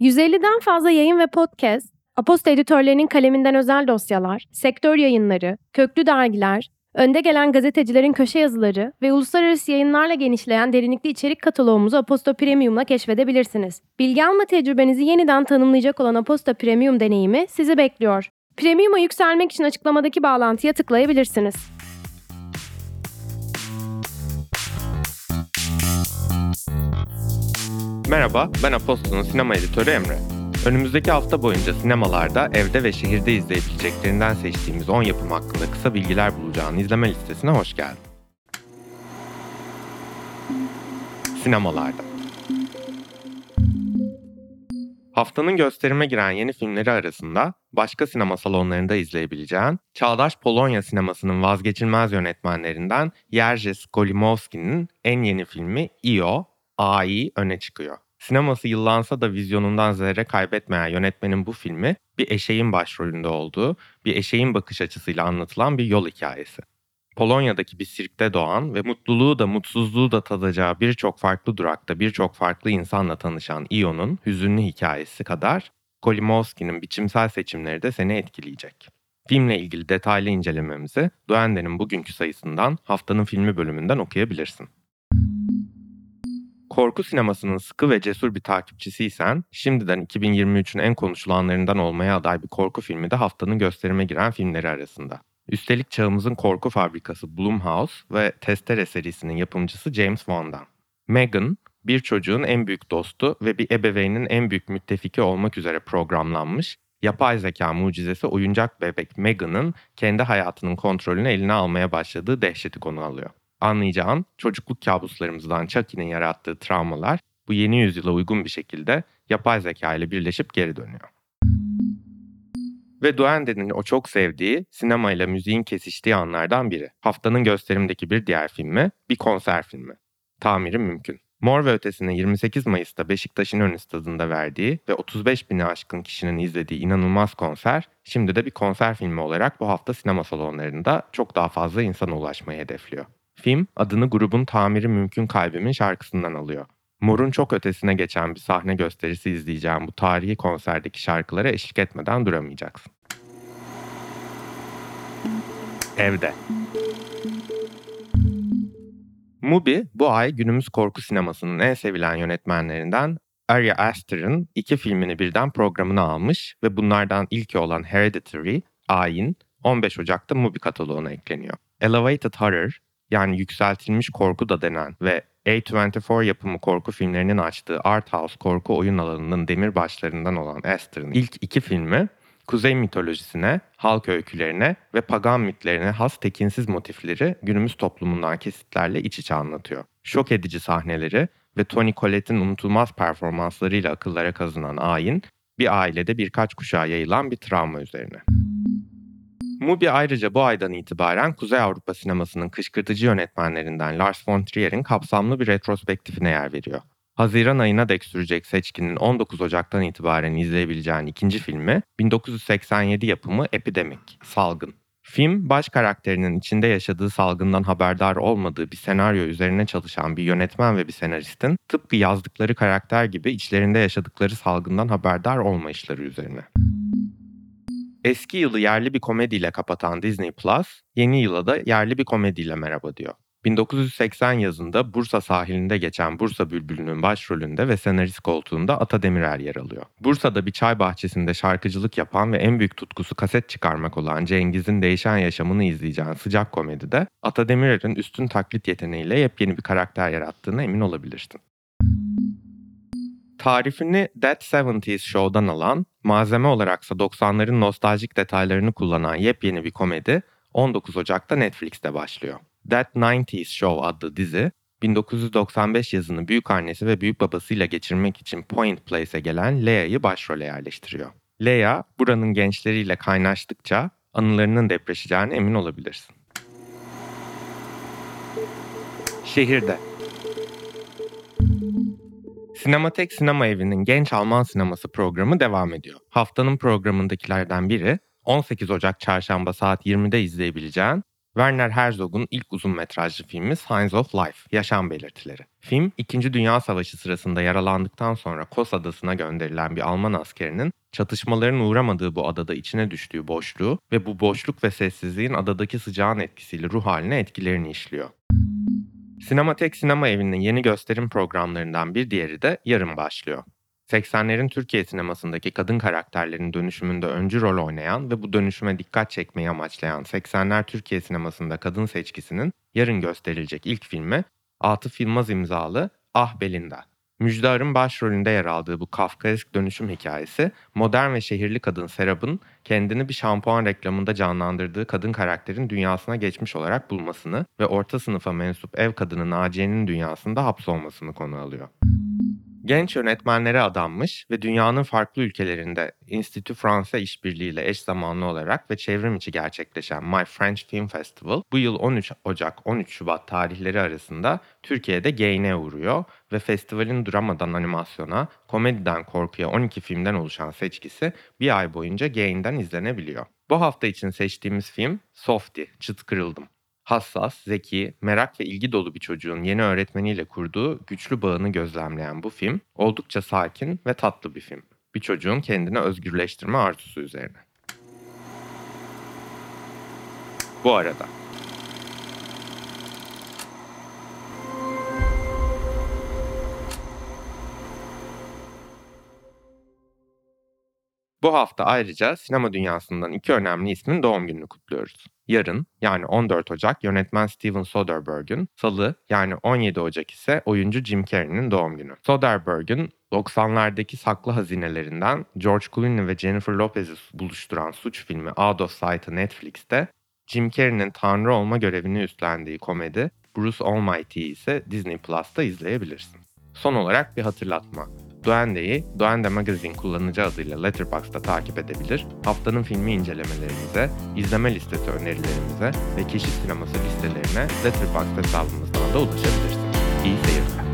150'den fazla yayın ve podcast, Aposta editörlerinin kaleminden özel dosyalar, sektör yayınları, köklü dergiler, önde gelen gazetecilerin köşe yazıları ve uluslararası yayınlarla genişleyen derinlikli içerik kataloğumuzu Aposta Premium'la keşfedebilirsiniz. Bilgi alma tecrübenizi yeniden tanımlayacak olan Aposta Premium deneyimi sizi bekliyor. Premium'a yükselmek için açıklamadaki bağlantıya tıklayabilirsiniz. Merhaba, ben Apostol'un sinema editörü Emre. Önümüzdeki hafta boyunca sinemalarda, evde ve şehirde izleyebileceklerinden seçtiğimiz 10 yapım hakkında kısa bilgiler bulacağın izleme listesine hoş geldin. Sinemalarda Haftanın gösterime giren yeni filmleri arasında başka sinema salonlarında izleyebileceğin Çağdaş Polonya sinemasının vazgeçilmez yönetmenlerinden Jerzy Skolimowski'nin en yeni filmi Io, AI öne çıkıyor. Sineması yıllansa da vizyonundan zerre kaybetmeyen yönetmenin bu filmi bir eşeğin başrolünde olduğu, bir eşeğin bakış açısıyla anlatılan bir yol hikayesi. Polonya'daki bir sirkte doğan ve mutluluğu da mutsuzluğu da tadacağı birçok farklı durakta birçok farklı insanla tanışan Ion'un hüzünlü hikayesi kadar Kolimowski'nin biçimsel seçimleri de seni etkileyecek. Filmle ilgili detaylı incelememizi Duende'nin bugünkü sayısından haftanın filmi bölümünden okuyabilirsin. Korku sinemasının sıkı ve cesur bir takipçisiysen, şimdiden 2023'ün en konuşulanlarından olmaya aday bir korku filmi de haftanın gösterime giren filmleri arasında. Üstelik çağımızın korku fabrikası Blumhouse ve Testere serisinin yapımcısı James Wan'dan. Megan, bir çocuğun en büyük dostu ve bir ebeveynin en büyük müttefiki olmak üzere programlanmış, yapay zeka mucizesi oyuncak bebek Megan'ın kendi hayatının kontrolünü eline almaya başladığı dehşeti konu alıyor. Anlayacağın çocukluk kabuslarımızdan Chucky'nin yarattığı travmalar bu yeni yüzyıla uygun bir şekilde yapay zeka ile birleşip geri dönüyor. Ve Duende'nin o çok sevdiği sinemayla müziğin kesiştiği anlardan biri. Haftanın gösterimdeki bir diğer filmi bir konser filmi. Tamiri mümkün. Mor ve Ötesi'nin 28 Mayıs'ta Beşiktaş'ın ön stadında verdiği ve 35 bini aşkın kişinin izlediği inanılmaz konser, şimdi de bir konser filmi olarak bu hafta sinema salonlarında çok daha fazla insana ulaşmayı hedefliyor. Film adını grubun Tamiri Mümkün Kalbimin şarkısından alıyor. Mor'un çok ötesine geçen bir sahne gösterisi izleyeceğim bu tarihi konserdeki şarkılara eşlik etmeden duramayacaksın. Evde Mubi bu ay günümüz korku sinemasının en sevilen yönetmenlerinden Ari Aster'ın iki filmini birden programına almış ve bunlardan ilki olan Hereditary, Ayin, 15 Ocak'ta Mubi kataloğuna ekleniyor. Elevated Horror, yani yükseltilmiş korku da denen ve A24 yapımı korku filmlerinin açtığı art house korku oyun alanının demir başlarından olan Aster'ın ilk iki filmi kuzey mitolojisine, halk öykülerine ve pagan mitlerine has tekinsiz motifleri günümüz toplumundan kesitlerle iç içe anlatıyor. Şok edici sahneleri ve Tony Collette'in unutulmaz performanslarıyla akıllara kazınan ayin, bir ailede birkaç kuşağa yayılan bir travma üzerine. Mubi ayrıca bu aydan itibaren Kuzey Avrupa sinemasının kışkırtıcı yönetmenlerinden Lars von Trier'in kapsamlı bir retrospektifine yer veriyor. Haziran ayına dek sürecek seçkinin 19 Ocak'tan itibaren izleyebileceğin ikinci filmi 1987 yapımı Epidemic, Salgın. Film, baş karakterinin içinde yaşadığı salgından haberdar olmadığı bir senaryo üzerine çalışan bir yönetmen ve bir senaristin tıpkı yazdıkları karakter gibi içlerinde yaşadıkları salgından haberdar olmayışları üzerine. Eski yılı yerli bir komediyle kapatan Disney Plus, yeni yıla da yerli bir komediyle merhaba diyor. 1980 yazında Bursa sahilinde geçen Bursa Bülbülü'nün başrolünde ve senarist koltuğunda Ata Demirer yer alıyor. Bursa'da bir çay bahçesinde şarkıcılık yapan ve en büyük tutkusu kaset çıkarmak olan Cengiz'in değişen yaşamını izleyeceğin sıcak komedide Ata Demirer'in üstün taklit yeteneğiyle yepyeni bir karakter yarattığına emin olabilirsin. Tarifini That 70's Show'dan alan, malzeme olaraksa 90'ların nostaljik detaylarını kullanan yepyeni bir komedi 19 Ocak'ta Netflix'te başlıyor. That 90's Show adlı dizi 1995 yazını büyük annesi ve büyük babasıyla geçirmek için Point Place'e gelen Lea'yı başrole yerleştiriyor. Lea, buranın gençleriyle kaynaştıkça anılarının depreşeceğine emin olabilirsin. Şehirde Sinematek Sinema Evi'nin Genç Alman Sineması programı devam ediyor. Haftanın programındakilerden biri 18 Ocak çarşamba saat 20'de izleyebileceğin Werner Herzog'un ilk uzun metrajlı filmi Signs of Life, Yaşam Belirtileri. Film, 2. Dünya Savaşı sırasında yaralandıktan sonra Kos Adası'na gönderilen bir Alman askerinin çatışmaların uğramadığı bu adada içine düştüğü boşluğu ve bu boşluk ve sessizliğin adadaki sıcağın etkisiyle ruh haline etkilerini işliyor. Sinematek Sinema Evi'nin yeni gösterim programlarından bir diğeri de yarın başlıyor. 80'lerin Türkiye sinemasındaki kadın karakterlerin dönüşümünde öncü rol oynayan ve bu dönüşüme dikkat çekmeyi amaçlayan 80'ler Türkiye sinemasında kadın seçkisinin yarın gösterilecek ilk filmi Atıf Yılmaz imzalı Ah Belinda. Müjde Ar'ın başrolünde yer aldığı bu kafkaesk dönüşüm hikayesi, modern ve şehirli kadın Serap'ın kendini bir şampuan reklamında canlandırdığı kadın karakterin dünyasına geçmiş olarak bulmasını ve orta sınıfa mensup ev kadını Naciye'nin dünyasında hapsolmasını konu alıyor. Genç yönetmenlere adanmış ve dünyanın farklı ülkelerinde Institut Fransa işbirliğiyle eş zamanlı olarak ve çevrim içi gerçekleşen My French Film Festival bu yıl 13 Ocak 13 Şubat tarihleri arasında Türkiye'de Gain'e uğruyor ve festivalin dramadan animasyona, komediden korkuya 12 filmden oluşan seçkisi bir ay boyunca Gain'den izlenebiliyor. Bu hafta için seçtiğimiz film Softy, Çıt Kırıldım hassas, zeki, merak ve ilgi dolu bir çocuğun yeni öğretmeniyle kurduğu güçlü bağını gözlemleyen bu film oldukça sakin ve tatlı bir film. Bir çocuğun kendini özgürleştirme arzusu üzerine. Bu arada Bu hafta ayrıca sinema dünyasından iki önemli ismin doğum gününü kutluyoruz. Yarın yani 14 Ocak yönetmen Steven Soderbergh'ün, salı yani 17 Ocak ise oyuncu Jim Carrey'nin doğum günü. Soderbergh'ün 90'lardaki saklı hazinelerinden George Clooney ve Jennifer Lopez'i buluşturan suç filmi Out of Sight'ı Netflix'te, Jim Carrey'nin tanrı olma görevini üstlendiği komedi Bruce Almighty'yi ise Disney Plus'ta izleyebilirsin. Son olarak bir hatırlatma. Duende'yi Duende Magazine kullanıcı adıyla Letterboxd'da takip edebilir, haftanın filmi incelemelerimize, izleme listesi önerilerimize ve keşif sineması listelerine Letterboxd hesabımızdan da ulaşabilirsiniz. İyi seyirler.